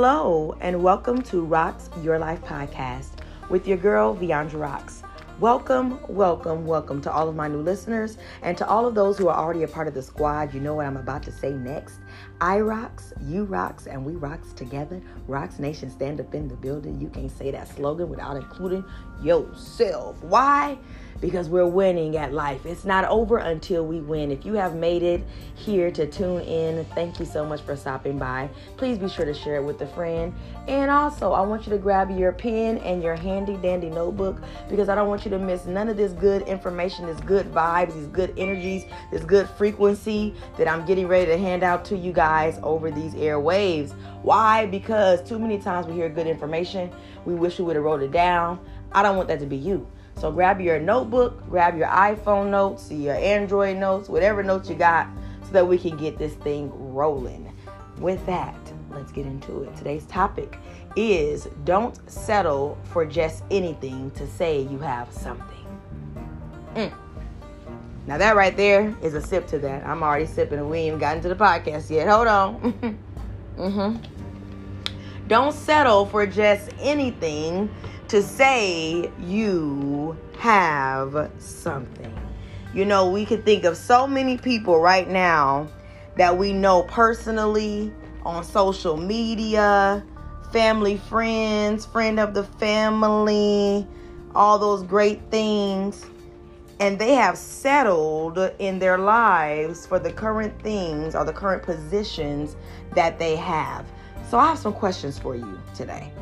Hello, and welcome to Rocks Your Life podcast with your girl, Viandra Rocks. Welcome, welcome, welcome to all of my new listeners and to all of those who are already a part of the squad. You know what I'm about to say next. I rocks, you rocks, and we rocks together. Rocks Nation stand up in the building. You can't say that slogan without including yourself. Why? Because we're winning at life. It's not over until we win. If you have made it here to tune in, thank you so much for stopping by. Please be sure to share it with a friend. And also, I want you to grab your pen and your handy dandy notebook because I don't want you to miss none of this good information, this good vibes, these good energies, this good frequency that I'm getting ready to hand out to you guys over these airwaves. Why? Because too many times we hear good information, we wish we would have wrote it down. I don't want that to be you. So grab your notebook, grab your iPhone notes, your Android notes, whatever notes you got, so that we can get this thing rolling. With that, let's get into it. Today's topic is don't settle for just anything to say you have something. Mm. Now that right there is a sip to that. I'm already sipping and we ain't gotten to the podcast yet. Hold on. mm-hmm. Don't settle for just anything to say you have something. You know, we could think of so many people right now that we know personally on social media, family, friends, friend of the family, all those great things. And they have settled in their lives for the current things or the current positions that they have. So I have some questions for you today.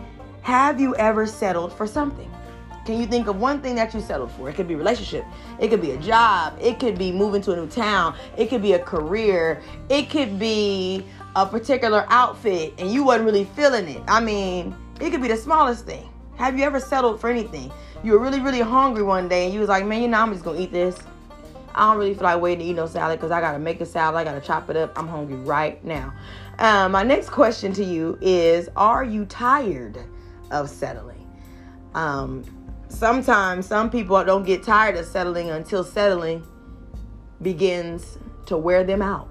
Have you ever settled for something? Can you think of one thing that you settled for? It could be a relationship, it could be a job, it could be moving to a new town, it could be a career, it could be a particular outfit and you wasn't really feeling it. I mean, it could be the smallest thing. Have you ever settled for anything? You were really, really hungry one day and you was like, man, you know, I'm just gonna eat this. I don't really feel like waiting to eat no salad because I gotta make the salad, I gotta chop it up. I'm hungry right now. Um, my next question to you is Are you tired? Of settling. Um, sometimes some people don't get tired of settling until settling begins to wear them out.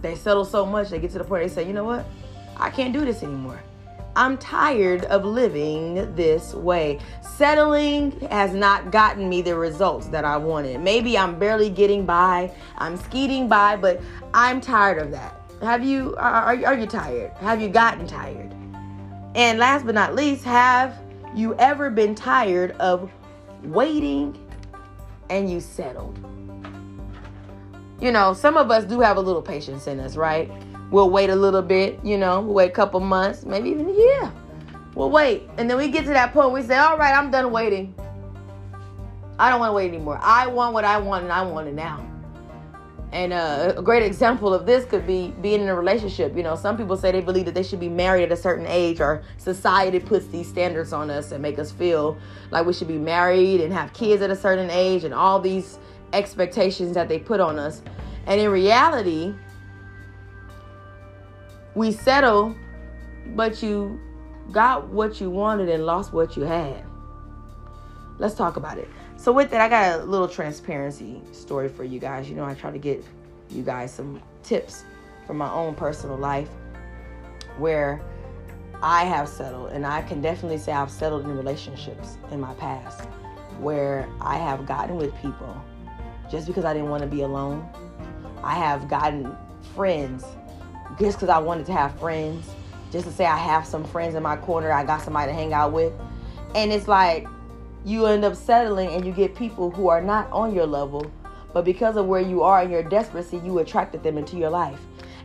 They settle so much, they get to the point they say, you know what? I can't do this anymore. I'm tired of living this way. Settling has not gotten me the results that I wanted. Maybe I'm barely getting by, I'm skeeting by, but I'm tired of that. Have you, are, are you tired? Have you gotten tired? And last but not least, have you ever been tired of waiting and you settled? You know, some of us do have a little patience in us, right? We'll wait a little bit, you know, we'll wait a couple months, maybe even a year. We'll wait. And then we get to that point we say, all right, I'm done waiting. I don't want to wait anymore. I want what I want and I want it now. And uh, a great example of this could be being in a relationship. You know, some people say they believe that they should be married at a certain age, or society puts these standards on us and make us feel like we should be married and have kids at a certain age, and all these expectations that they put on us. And in reality, we settle, but you got what you wanted and lost what you had. Let's talk about it. So with that, I got a little transparency story for you guys. You know, I try to get you guys some tips from my own personal life where I have settled, and I can definitely say I've settled in relationships in my past where I have gotten with people just because I didn't want to be alone. I have gotten friends just because I wanted to have friends, just to say I have some friends in my corner, I got somebody to hang out with. And it's like, you end up settling and you get people who are not on your level, but because of where you are and your desperacy, you attracted them into your life.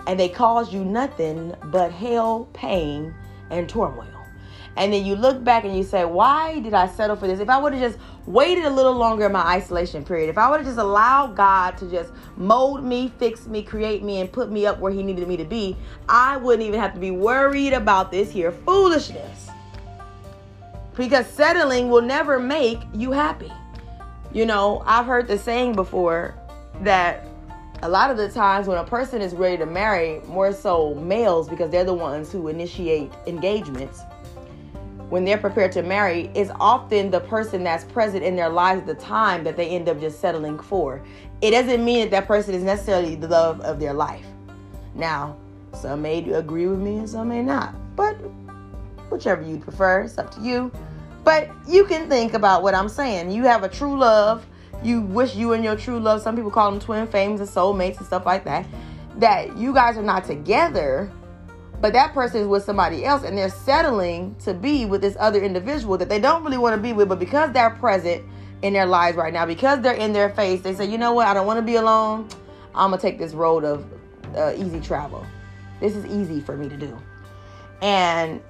And they cause you nothing but hell, pain, and turmoil. And then you look back and you say, why did I settle for this? If I would have just waited a little longer in my isolation period, if I would have just allowed God to just mold me, fix me, create me, and put me up where He needed me to be, I wouldn't even have to be worried about this here foolishness because settling will never make you happy. You know, I've heard the saying before that a lot of the times when a person is ready to marry, more so males, because they're the ones who initiate engagements, when they're prepared to marry, is often the person that's present in their lives at the time that they end up just settling for. It doesn't mean that that person is necessarily the love of their life. Now, some may agree with me and some may not, but whichever you prefer. It's up to you. But you can think about what I'm saying. You have a true love. You wish you and your true love, some people call them twin flames and soulmates and stuff like that, that you guys are not together, but that person is with somebody else and they're settling to be with this other individual that they don't really want to be with, but because they're present in their lives right now, because they're in their face, they say, you know what, I don't want to be alone. I'm going to take this road of uh, easy travel. This is easy for me to do. And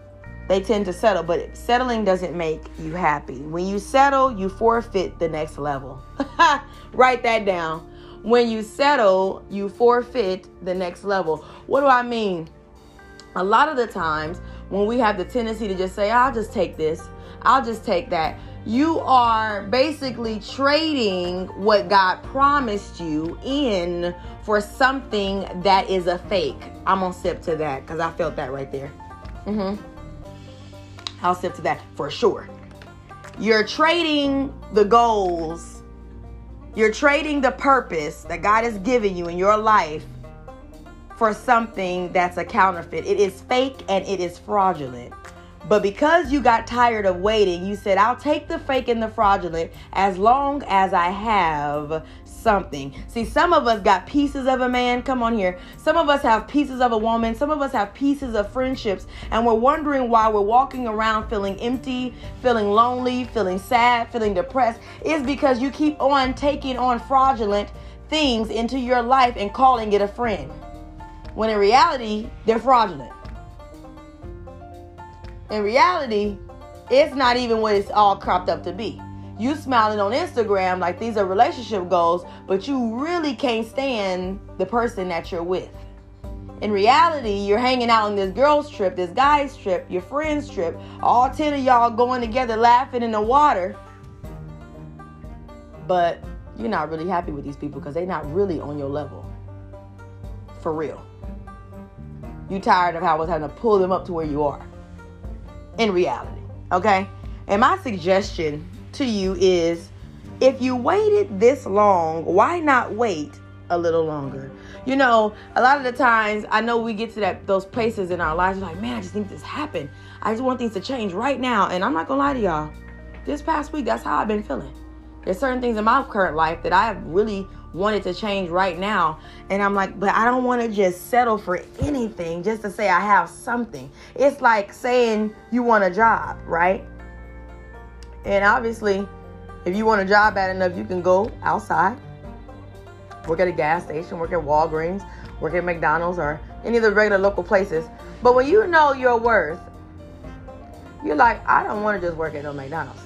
they tend to settle, but settling doesn't make you happy. When you settle, you forfeit the next level. Write that down. When you settle, you forfeit the next level. What do I mean? A lot of the times when we have the tendency to just say, I'll just take this, I'll just take that, you are basically trading what God promised you in for something that is a fake. I'm gonna sip to that because I felt that right there. Mm-hmm. I'll sip to that for sure. You're trading the goals, you're trading the purpose that God has given you in your life for something that's a counterfeit. It is fake and it is fraudulent. But because you got tired of waiting, you said, I'll take the fake and the fraudulent as long as I have something. See, some of us got pieces of a man. Come on here. Some of us have pieces of a woman. Some of us have pieces of friendships. And we're wondering why we're walking around feeling empty, feeling lonely, feeling sad, feeling depressed. Is because you keep on taking on fraudulent things into your life and calling it a friend. When in reality, they're fraudulent. In reality, it's not even what it's all cropped up to be. You smiling on Instagram like these are relationship goals, but you really can't stand the person that you're with. In reality, you're hanging out on this girl's trip, this guy's trip, your friend's trip, all 10 of y'all going together laughing in the water. But you're not really happy with these people because they're not really on your level. For real. You tired of how I was having to pull them up to where you are in reality. Okay? And my suggestion to you is if you waited this long, why not wait a little longer? You know, a lot of the times I know we get to that those places in our lives like, man, I just think this happened. I just want things to change right now. And I'm not gonna lie to y'all. This past week, that's how I've been feeling. There's certain things in my current life that I have really wanted to change right now. And I'm like, but I don't want to just settle for anything just to say I have something. It's like saying you want a job, right? And obviously, if you want a job bad enough, you can go outside, work at a gas station, work at Walgreens, work at McDonald's, or any of the regular local places. But when you know your worth, you're like, I don't want to just work at no McDonald's,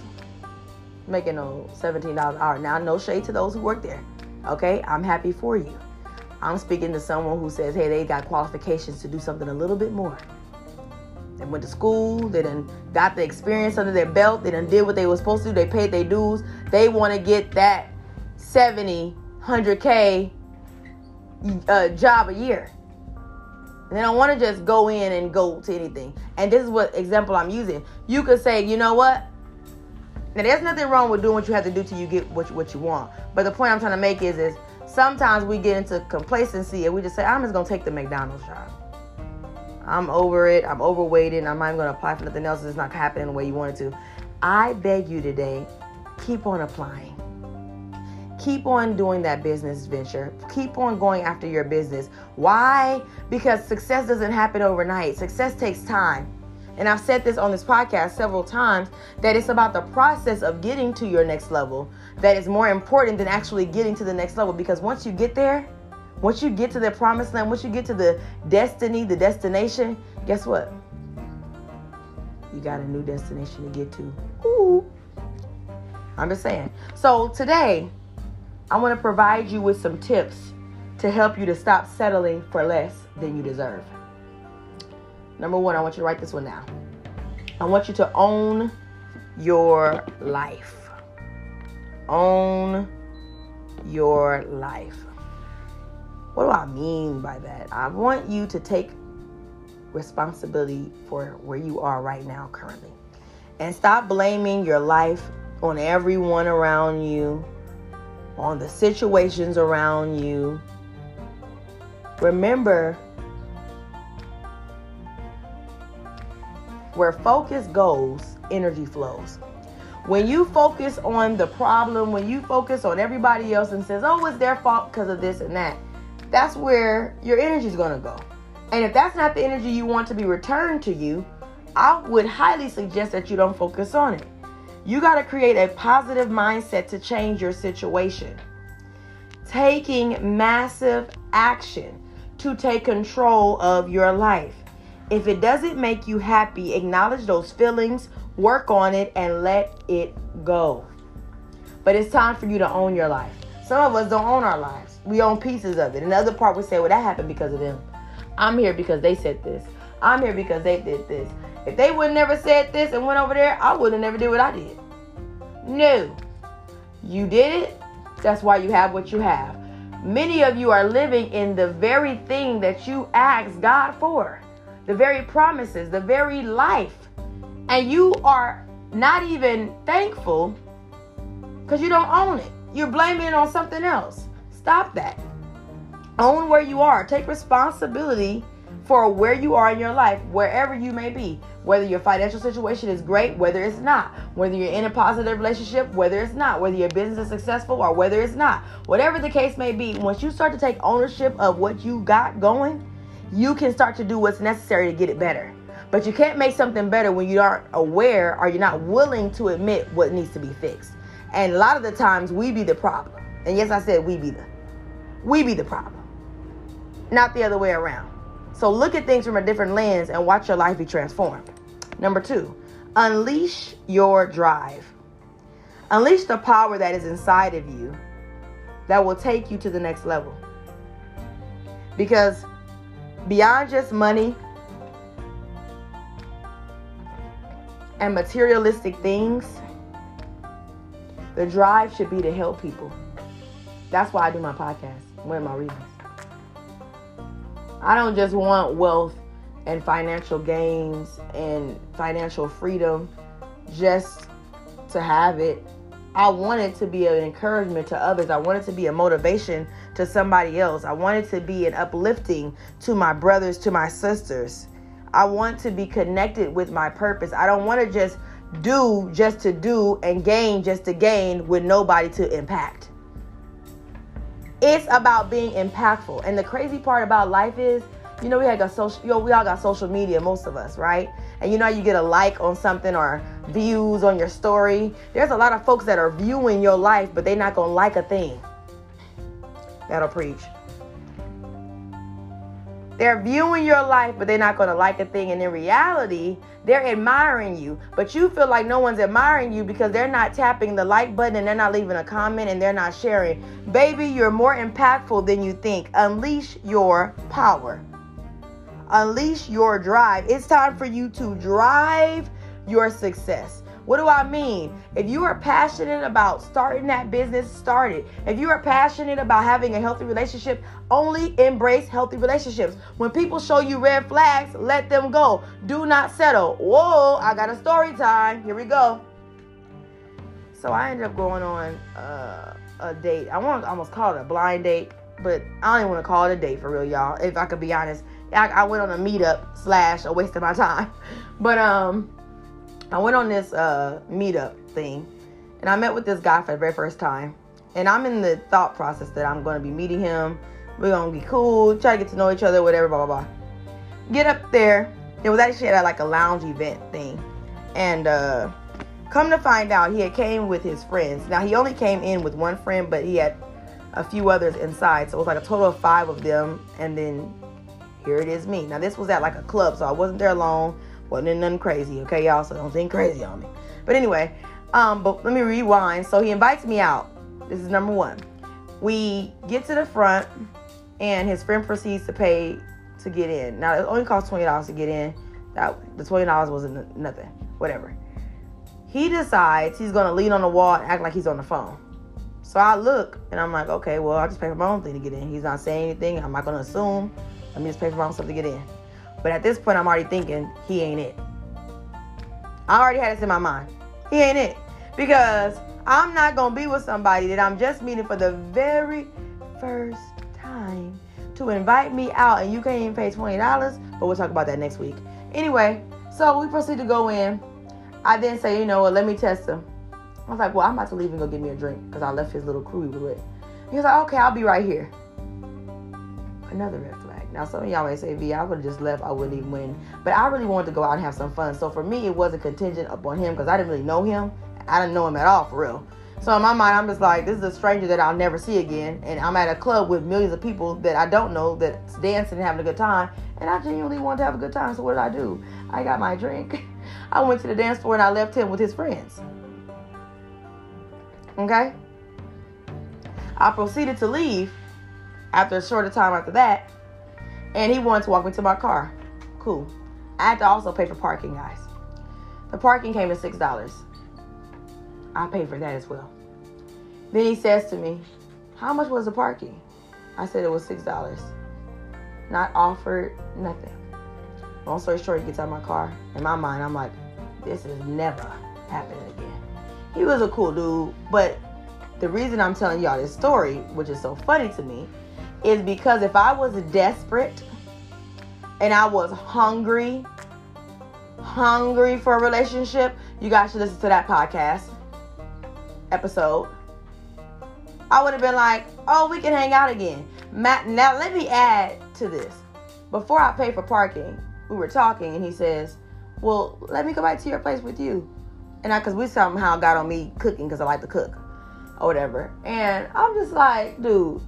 making no $17 an hour. Now, no shade to those who work there. Okay, I'm happy for you. I'm speaking to someone who says, hey, they got qualifications to do something a little bit more. They went to school, they done got the experience under their belt, they done did what they were supposed to do, they paid their dues. They want to get that 70, 100K uh, job a year. And they don't want to just go in and go to anything. And this is what example I'm using. You could say, you know what? Now, there's nothing wrong with doing what you have to do till you get what you, what you want. But the point I'm trying to make is, is sometimes we get into complacency and we just say, I'm just gonna take the McDonald's job. I'm over it. I'm overweighted. I'm not even gonna apply for nothing else. It's not happening the way you want it to. I beg you today, keep on applying. Keep on doing that business venture. Keep on going after your business. Why? Because success doesn't happen overnight. Success takes time. And I've said this on this podcast several times that it's about the process of getting to your next level that is more important than actually getting to the next level. Because once you get there, once you get to the promised land, once you get to the destiny, the destination, guess what? You got a new destination to get to. Ooh. I'm just saying. So today, I want to provide you with some tips to help you to stop settling for less than you deserve. Number one, I want you to write this one down. I want you to own your life. Own your life. What do I mean by that? I want you to take responsibility for where you are right now, currently. And stop blaming your life on everyone around you, on the situations around you. Remember Where focus goes, energy flows. When you focus on the problem, when you focus on everybody else and says, "Oh, it's their fault because of this and that," that's where your energy is going to go. And if that's not the energy you want to be returned to you, I would highly suggest that you don't focus on it. You got to create a positive mindset to change your situation. Taking massive action to take control of your life. If it doesn't make you happy, acknowledge those feelings, work on it, and let it go. But it's time for you to own your life. Some of us don't own our lives. We own pieces of it. Another part we say, well, that happened because of them. I'm here because they said this. I'm here because they did this. If they would never said this and went over there, I would have never did what I did. No. You did it. That's why you have what you have. Many of you are living in the very thing that you asked God for. The very promises, the very life. And you are not even thankful because you don't own it. You're blaming it on something else. Stop that. Own where you are. Take responsibility for where you are in your life, wherever you may be. Whether your financial situation is great, whether it's not. Whether you're in a positive relationship, whether it's not. Whether your business is successful or whether it's not. Whatever the case may be, once you start to take ownership of what you got going, you can start to do what's necessary to get it better. But you can't make something better when you aren't aware or you're not willing to admit what needs to be fixed. And a lot of the times we be the problem. And yes, I said we be the we be the problem. Not the other way around. So look at things from a different lens and watch your life be transformed. Number two, unleash your drive. Unleash the power that is inside of you that will take you to the next level. Because beyond just money and materialistic things, the drive should be to help people. That's why I do my podcast. One of my reasons. I don't just want wealth and financial gains and financial freedom just to have it. I want it to be an encouragement to others. I want it to be a motivation to somebody else. I want it to be an uplifting to my brothers, to my sisters. I want to be connected with my purpose. I don't want to just do just to do and gain just to gain with nobody to impact. It's about being impactful. And the crazy part about life is, you know, we had got social, know, we all got social media, most of us, right? And you know, you get a like on something or views on your story. There's a lot of folks that are viewing your life, but they're not gonna like a thing. That'll preach. They're viewing your life, but they're not going to like a thing. And in reality, they're admiring you. But you feel like no one's admiring you because they're not tapping the like button and they're not leaving a comment and they're not sharing. Baby, you're more impactful than you think. Unleash your power, unleash your drive. It's time for you to drive your success. What do I mean? If you are passionate about starting that business, start it. If you are passionate about having a healthy relationship, only embrace healthy relationships. When people show you red flags, let them go. Do not settle. Whoa, I got a story time. Here we go. So I ended up going on uh, a date. I want to almost call it a blind date, but I don't even want to call it a date for real, y'all. If I could be honest, I, I went on a meetup slash a waste of my time. But um, I went on this uh, meetup thing and I met with this guy for the very first time. And I'm in the thought process that I'm going to be meeting him. We're going to be cool, try to get to know each other, whatever, blah, blah, blah. Get up there. It was actually at like a lounge event thing. And uh, come to find out, he had came with his friends. Now, he only came in with one friend, but he had a few others inside. So it was like a total of five of them. And then here it is me. Now, this was at like a club, so I wasn't there alone. Wasn't in nothing crazy, okay, y'all? So don't think crazy on me. But anyway, um, but let me rewind. So he invites me out. This is number one. We get to the front, and his friend proceeds to pay to get in. Now it only costs twenty dollars to get in. That the twenty dollars wasn't nothing. Whatever. He decides he's gonna lean on the wall and act like he's on the phone. So I look and I'm like, okay, well I just pay for my own thing to get in. He's not saying anything. I'm not gonna assume. Let me just pay for my own stuff to get in. But at this point, I'm already thinking he ain't it. I already had this in my mind. He ain't it. Because I'm not going to be with somebody that I'm just meeting for the very first time to invite me out and you can't even pay $20. But we'll talk about that next week. Anyway, So we proceed to go in. I then say, you know what, let me test him. I was like, well, I'm about to leave and go get me a drink because I left his little crew with. He was like, okay, I'll be right here. Another flag. Now, some of y'all may say, V, I would have just left. I wouldn't even win. But I really wanted to go out and have some fun. So for me, it wasn't contingent upon him because I didn't really know him. I didn't know him at all, for real. So in my mind, I'm just like, this is a stranger that I'll never see again. And I'm at a club with millions of people that I don't know that's dancing and having a good time. And I genuinely wanted to have a good time. So what did I do? I got my drink. I went to the dance floor and I left him with his friends. Okay? I proceeded to leave after a shorter time after that. And he wanted to walk me to my car. Cool. I had to also pay for parking, guys. The parking came to $6. I paid for that as well. Then he says to me, How much was the parking? I said it was $6. Not offered, nothing. Long story short, he gets out of my car. In my mind, I'm like, This is never happening again. He was a cool dude, but the reason I'm telling y'all this story, which is so funny to me, is because if I was desperate and I was hungry, hungry for a relationship, you guys should listen to that podcast episode. I would have been like, oh, we can hang out again. Matt, now let me add to this. Before I pay for parking, we were talking and he says, well, let me go back to your place with you. And I, cause we somehow got on me cooking because I like to cook or whatever. And I'm just like, dude,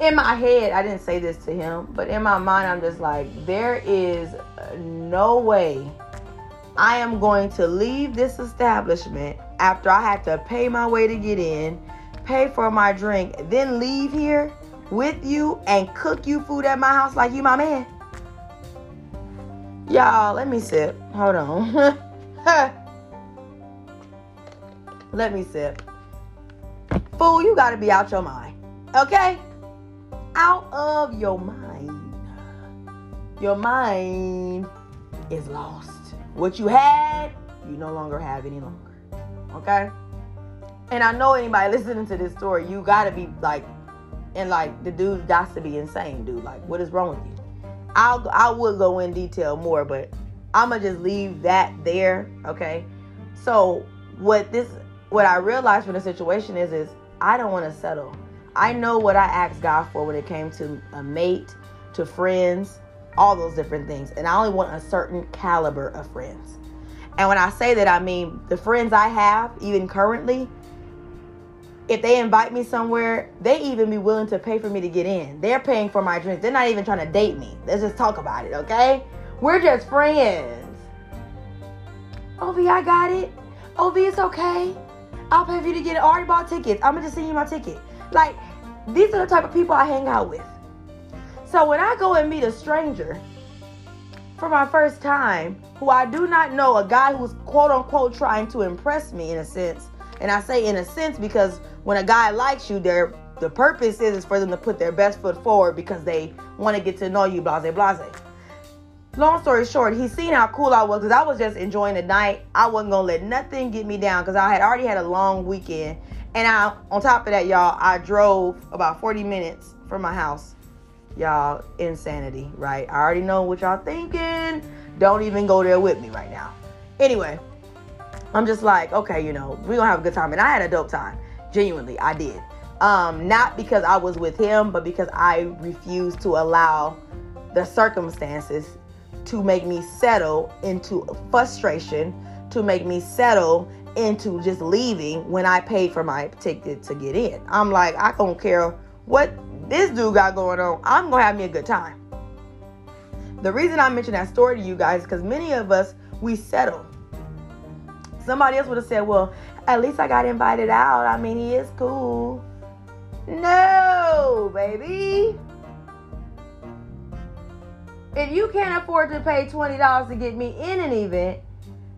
in my head, I didn't say this to him, but in my mind, I'm just like, there is no way I am going to leave this establishment after I have to pay my way to get in, pay for my drink, then leave here with you and cook you food at my house like you my man. Y'all, let me sip. Hold on. let me sip. Fool, you gotta be out your mind. Okay? Out of your mind. Your mind is lost. What you had, you no longer have any longer. Okay? And I know anybody listening to this story, you gotta be like, and like the dude got to be insane, dude. Like, what is wrong with you? I'll I would go in detail more, but I'ma just leave that there. Okay. So what this what I realized from the situation is is I don't want to settle. I know what I asked God for when it came to a mate, to friends, all those different things. And I only want a certain caliber of friends. And when I say that, I mean the friends I have, even currently, if they invite me somewhere, they even be willing to pay for me to get in. They're paying for my drinks. They're not even trying to date me. Let's just talk about it, okay? We're just friends. Ovi, I got it. Ovi, it's okay. I'll pay for you to get it. I already bought tickets. I'm gonna just send you my ticket. Like, these are the type of people I hang out with. So when I go and meet a stranger for my first time, who I do not know, a guy who's quote unquote trying to impress me in a sense, and I say in a sense because when a guy likes you, their the purpose is, is for them to put their best foot forward because they want to get to know you, blase blase. Long story short, he seen how cool I was because I was just enjoying the night. I wasn't gonna let nothing get me down because I had already had a long weekend. And I, on top of that, y'all, I drove about 40 minutes from my house. Y'all, insanity, right? I already know what y'all thinking. Don't even go there with me right now. Anyway, I'm just like, okay, you know, we're gonna have a good time. And I had a dope time. Genuinely, I did. Um, not because I was with him, but because I refused to allow the circumstances to make me settle into frustration, to make me settle into just leaving when I paid for my ticket to get in. I'm like, I don't care what this dude got going on. I'm gonna have me a good time. The reason I mention that story to you guys is because many of us we settle. Somebody else would have said, Well, at least I got invited out. I mean, he is cool. No, baby. If you can't afford to pay $20 to get me in an event,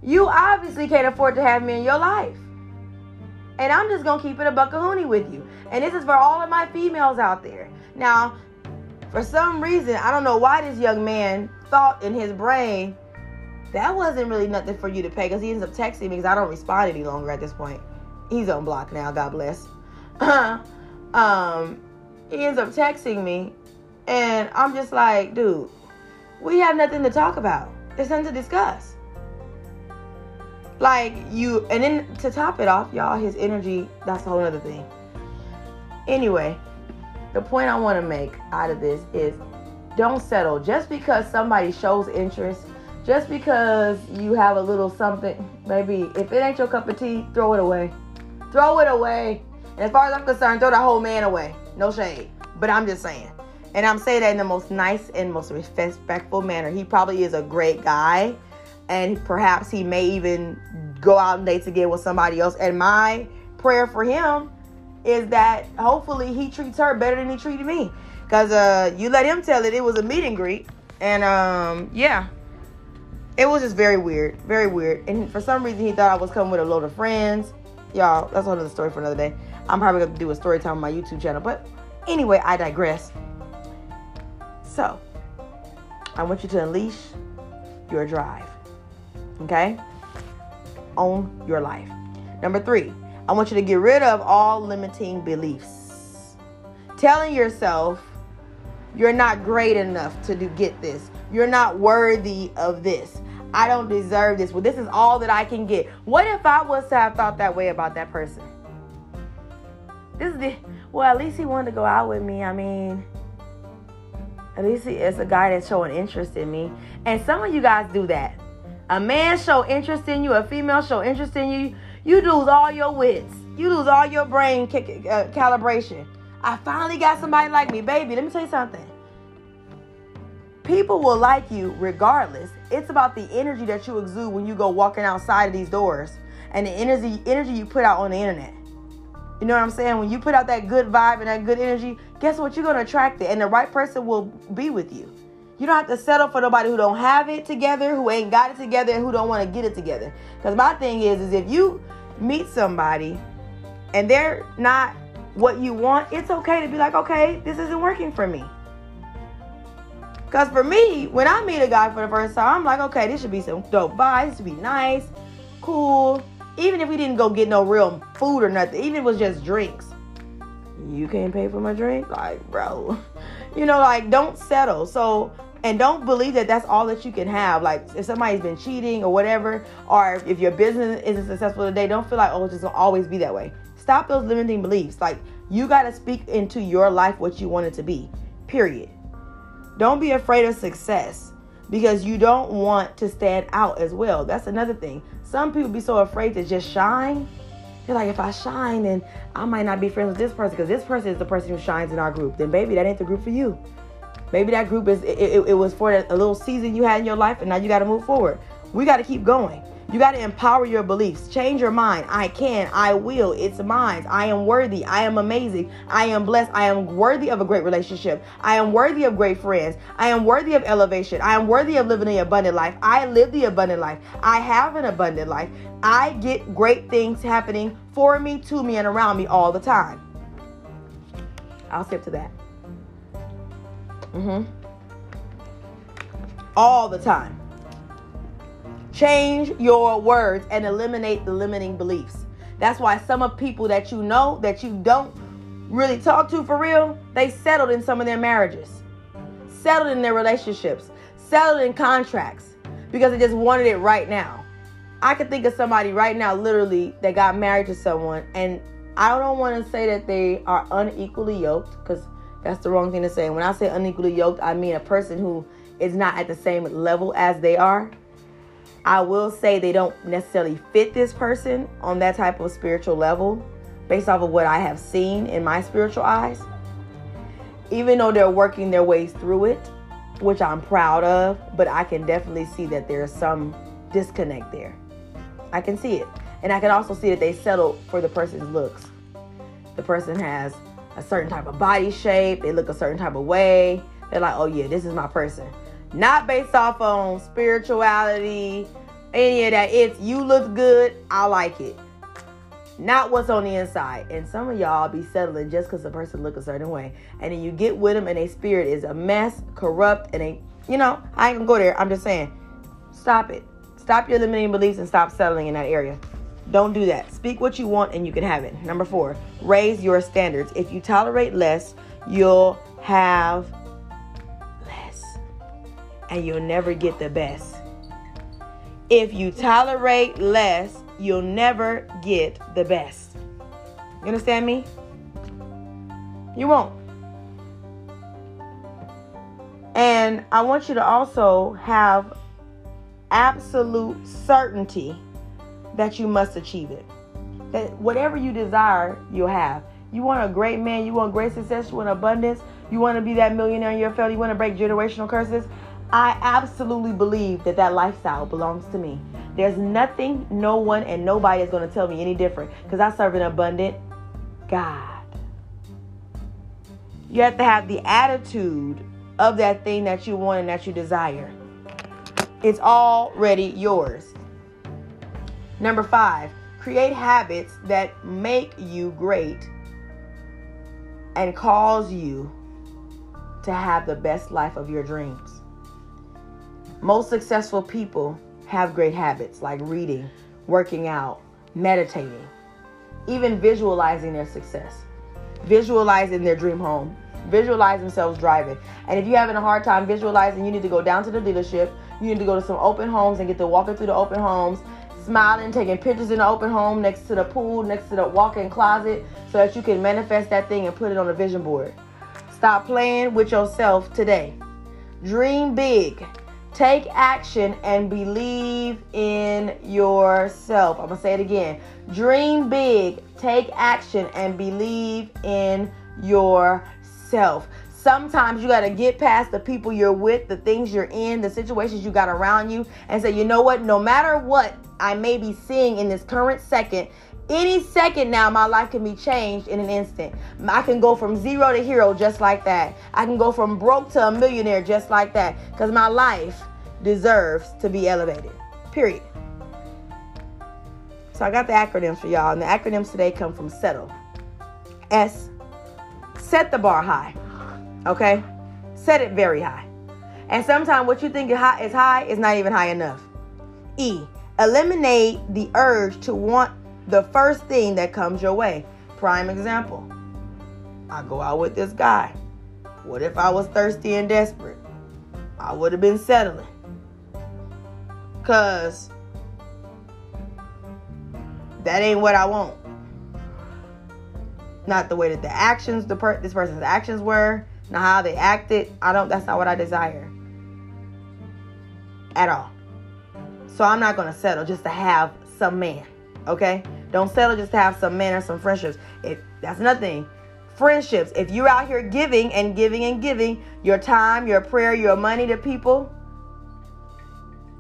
you obviously can't afford to have me in your life. And I'm just gonna keep it a buckahoonie with you. And this is for all of my females out there. Now, for some reason, I don't know why this young man thought in his brain that wasn't really nothing for you to pay because he ends up texting me because I don't respond any longer at this point. He's on block now, God bless. um, he ends up texting me, and I'm just like, dude, we have nothing to talk about. There's nothing to discuss. Like you, and then to top it off, y'all, his energy, that's a whole other thing. Anyway, the point I want to make out of this is don't settle. Just because somebody shows interest, just because you have a little something, maybe if it ain't your cup of tea, throw it away. Throw it away. And as far as I'm concerned, throw the whole man away. No shade. But I'm just saying. And I'm saying that in the most nice and most respectful manner. He probably is a great guy. And perhaps he may even go out and date again with somebody else. And my prayer for him is that hopefully he treats her better than he treated me. Cause uh, you let him tell it. It was a meet and greet, and um, yeah, it was just very weird, very weird. And for some reason, he thought I was coming with a load of friends. Y'all, that's another story for another day. I'm probably gonna do a story time on my YouTube channel, but anyway, I digress. So, I want you to unleash your drive. Okay? Own your life. Number three, I want you to get rid of all limiting beliefs. Telling yourself you're not great enough to do, get this. You're not worthy of this. I don't deserve this. Well, this is all that I can get. What if I was to have thought that way about that person? This is the well, at least he wanted to go out with me. I mean, at least he is a guy that's showing interest in me. And some of you guys do that. A man show interest in you, a female show interest in you. You lose all your wits. You lose all your brain uh, calibration. I finally got somebody like me, baby. Let me tell you something. People will like you regardless. It's about the energy that you exude when you go walking outside of these doors and the energy energy you put out on the internet. You know what I'm saying? When you put out that good vibe and that good energy, guess what? You're gonna attract it, and the right person will be with you. You don't have to settle for nobody who don't have it together, who ain't got it together, and who don't want to get it together. Because my thing is, is if you meet somebody and they're not what you want, it's okay to be like, okay, this isn't working for me. Because for me, when I meet a guy for the first time, I'm like, okay, this should be some dope vibes. This should be nice, cool. Even if we didn't go get no real food or nothing, even if it was just drinks. You can't pay for my drink? Like, bro. You know, like, don't settle. So, and don't believe that that's all that you can have. Like, if somebody's been cheating or whatever, or if your business isn't successful today, don't feel like, oh, it's just gonna always be that way. Stop those limiting beliefs. Like, you gotta speak into your life what you want it to be, period. Don't be afraid of success because you don't want to stand out as well. That's another thing. Some people be so afraid to just shine. They're like, if I shine, then I might not be friends with this person because this person is the person who shines in our group. Then, baby, that ain't the group for you. Maybe that group is it, it, it was for a little season you had in your life, and now you got to move forward. We got to keep going. You got to empower your beliefs. Change your mind. I can. I will. It's mine. I am worthy. I am amazing. I am blessed. I am worthy of a great relationship. I am worthy of great friends. I am worthy of elevation. I am worthy of living an abundant life. I live the abundant life. I have an abundant life. I get great things happening for me, to me, and around me all the time. I'll skip to that. Mm-hmm. All the time. Change your words and eliminate the limiting beliefs. That's why some of people that you know that you don't really talk to for real, they settled in some of their marriages, settled in their relationships, settled in contracts because they just wanted it right now. I could think of somebody right now, literally, that got married to someone, and I don't want to say that they are unequally yoked because that's the wrong thing to say. When I say unequally yoked, I mean a person who is not at the same level as they are. I will say they don't necessarily fit this person on that type of spiritual level based off of what I have seen in my spiritual eyes. Even though they're working their ways through it, which I'm proud of, but I can definitely see that there's some disconnect there. I can see it. And I can also see that they settle for the person's looks. The person has a certain type of body shape, they look a certain type of way. They're like, oh yeah, this is my person. Not based off on spirituality, any of that. It's you look good, I like it. Not what's on the inside. And some of y'all be settling just because the person look a certain way. And then you get with them and their spirit is a mess, corrupt, and they, you know, I ain't gonna go there. I'm just saying, stop it. Stop your limiting beliefs and stop settling in that area. Don't do that. Speak what you want and you can have it. Number four, raise your standards. If you tolerate less, you'll have less. And you'll never get the best. If you tolerate less, you'll never get the best. You understand me? You won't. And I want you to also have absolute certainty that you must achieve it. That whatever you desire, you'll have. You want a great man, you want great success, you want abundance, you want to be that millionaire in your family, you want to break generational curses. I absolutely believe that that lifestyle belongs to me. There's nothing, no one, and nobody is going to tell me any different because I serve an abundant God. You have to have the attitude of that thing that you want and that you desire. It's already yours. Number five, create habits that make you great and cause you to have the best life of your dreams. Most successful people have great habits like reading, working out, meditating, even visualizing their success, visualizing their dream home, visualize themselves driving. And if you're having a hard time visualizing, you need to go down to the dealership. You need to go to some open homes and get to walking through the open homes, smiling, taking pictures in the open home next to the pool, next to the walk-in closet, so that you can manifest that thing and put it on a vision board. Stop playing with yourself today. Dream big. Take action and believe in yourself. I'm to say it again. Dream big. Take action and believe in yourself. Sometimes you got to get past the people you're with, the things you're in, the situations you got around you, and say, you know what? No matter what I may be seeing in this current second, any second now, my life can be changed in an instant. I can go from zero to hero just like that. I can go from broke to a millionaire just like that because my life deserves to be elevated. Period. So I got the acronyms for y'all, and the acronyms today come from settle. S, set the bar high. Okay? Set it very high. And sometimes what you think is high, is high is not even high enough. E, eliminate the urge to want the first thing that comes your way. Prime example I go out with this guy. What if I was thirsty and desperate? I would have been settling. Because that ain't what I want. Not the way that the actions, the per- this person's actions were, not how they acted. I don't, that's not what I desire at all. So I'm not to settle just to have some man. Okay? Don't settle just to have some men or some friendships. If that's nothing. Friendships. If you're out here giving and giving and giving your time, your prayer, your money to people,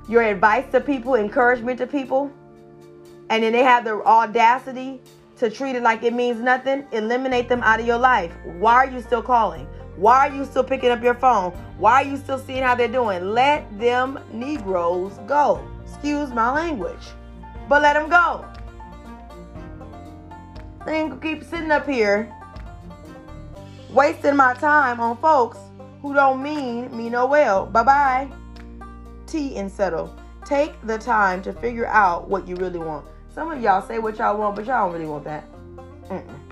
your advice to people, encouragement to people, and then they have the audacity to treat it like it means nothing, eliminate them out of your life. Why are you still calling? Why are you still picking up your phone? Why are you still seeing how they're doing? Let them Negroes go. Excuse my language. But let them go. They ain't keep sitting up here wasting my time on folks who don't mean me no well. Bye bye. T and settle. Take the time to figure out what you really want. Some of y'all say what y'all want, but y'all don't really want that. Mm-mm.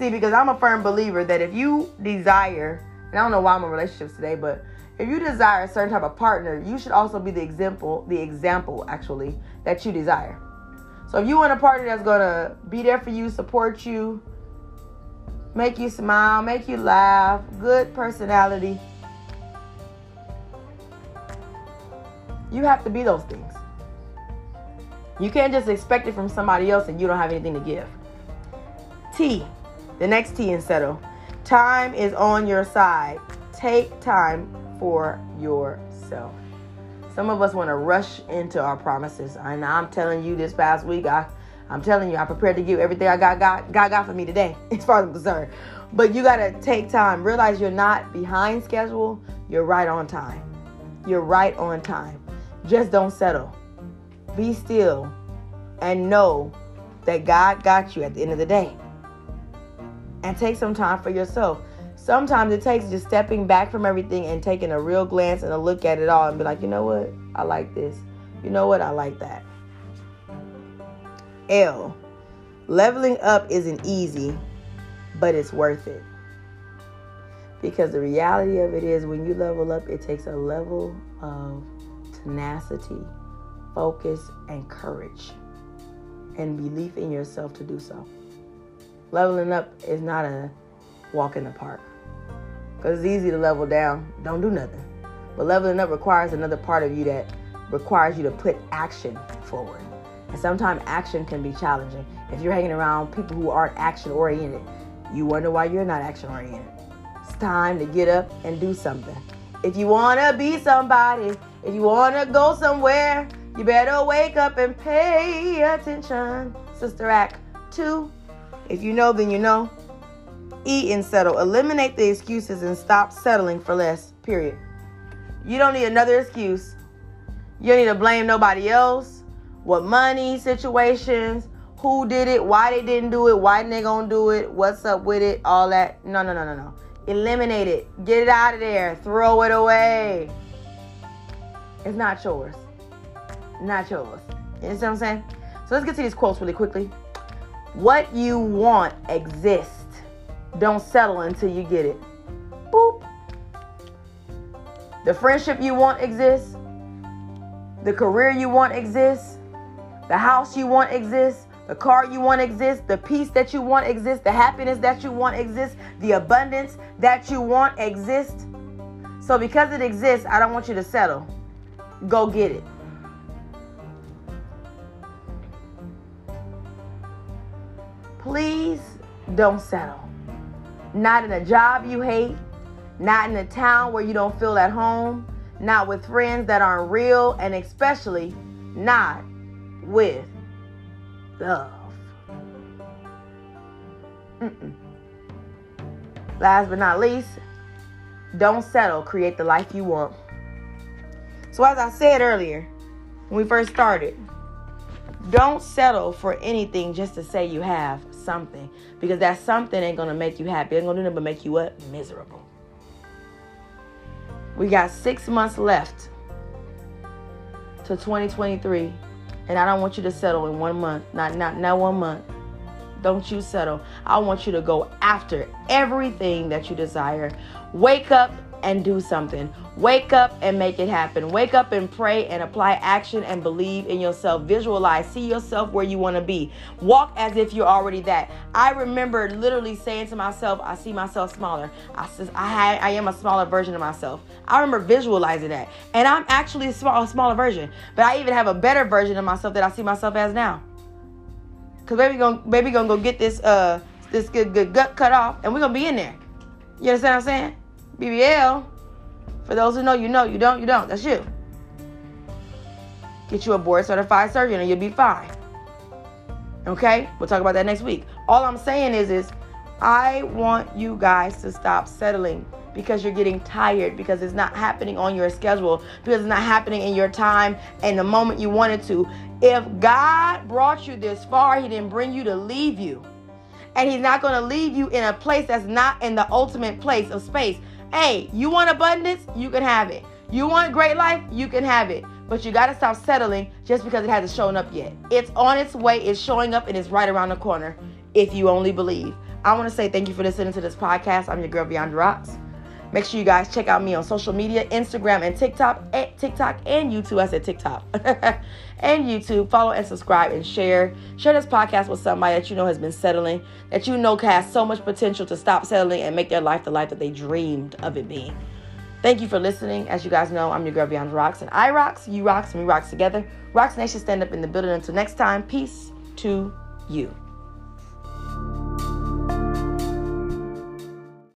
See, because I'm a firm believer that if you desire, and I don't know why I'm in relationships today, but if you desire a certain type of partner, you should also be the example, the example actually that you desire. So if you want a partner that's gonna be there for you, support you, make you smile, make you laugh, good personality, you have to be those things. You can't just expect it from somebody else and you don't have anything to give. T, the next T in settle. Time is on your side. Take time for yourself. Some of us want to rush into our promises. And I'm telling you this past week, I, I'm telling you, I prepared to give everything I got, got, God got for me today, as far as I'm concerned. But you got to take time. Realize you're not behind schedule. You're right on time. You're right on time. Just don't settle. Be still and know that God got you at the end of the day. And take some time for yourself. Sometimes it takes just stepping back from everything and taking a real glance and a look at it all and be like, you know what? I like this. You know what? I like that. L. Leveling up isn't easy, but it's worth it. Because the reality of it is, when you level up, it takes a level of tenacity focus, and courage and belief in yourself to do so. Leveling up is not a walk in the park because it's easy to level down, don't do nothing. But leveling up requires another part of you that requires you to put action forward. And sometimes action can be challenging. If you're hanging around people who aren't action oriented, you wonder why you're not action oriented. It's time to get up and do something. If you want to be somebody, if you want to go somewhere, you better wake up and pay attention. Sister Act 2. If you know, then you know. Eat and settle. Eliminate the excuses and stop settling for less. Period. You don't need another excuse. You don't need to blame nobody else. What money, situations, who did it, why they didn't do it, why they gonna do it, what's up with it, all that. No, no, no, no, no. Eliminate it. Get it out of there. Throw it away. It's not yours. Not yours. You understand what I'm saying? So let's get to these quotes really quickly. What you want exists. Don't settle until you get it. Boop. The friendship you want exists. The career you want exists. The house you want exists. The car you want exists. The peace that you want exists. The happiness that you want exists. The abundance that you want exists. So because it exists, I don't want you to settle. Go get it. Please don't settle. Not in a job you hate, not in a town where you don't feel at home, not with friends that aren't real, and especially not with love. Mm-mm. Last but not least, don't settle, create the life you want. So, as I said earlier, when we first started, don't settle for anything just to say you have something because that something ain't gonna make you happy. Ain't gonna do nothing but make you what? Miserable. We got six months left to 2023, and I don't want you to settle in one month. Not not not one month. Don't you settle. I want you to go after everything that you desire. Wake up and do something. Wake up and make it happen. Wake up and pray and apply action and believe in yourself. Visualize, see yourself where you want to be. Walk as if you're already that. I remember literally saying to myself, I see myself smaller. I, I, I am a smaller version of myself. I remember visualizing that. And I'm actually a, small, a smaller version. But I even have a better version of myself that I see myself as now. Cause baby gonna baby gonna go get this uh this good good gut cut off and we're gonna be in there. You understand what I'm saying? BBL. For those who know, you know. You don't, you don't. That's you. Get you a board certified surgeon and you'll be fine. Okay? We'll talk about that next week. All I'm saying is, is I want you guys to stop settling because you're getting tired because it's not happening on your schedule because it's not happening in your time and the moment you wanted to. If God brought you this far, He didn't bring you to leave you. And He's not going to leave you in a place that's not in the ultimate place of space. Hey, you want abundance? You can have it. You want great life? You can have it. But you got to stop settling just because it hasn't shown up yet. It's on its way, it's showing up, and it's right around the corner if you only believe. I want to say thank you for listening to this podcast. I'm your girl, Beyond Rocks. Make sure you guys check out me on social media, Instagram and TikTok, at TikTok and YouTube. I said TikTok and YouTube. Follow and subscribe and share. Share this podcast with somebody that you know has been settling, that you know has so much potential to stop settling and make their life the life that they dreamed of it being. Thank you for listening. As you guys know, I'm your girl Beyond Rocks, and I rocks, you rocks, and we rocks together. Rocks Nation stand up in the building. Until next time, peace to you.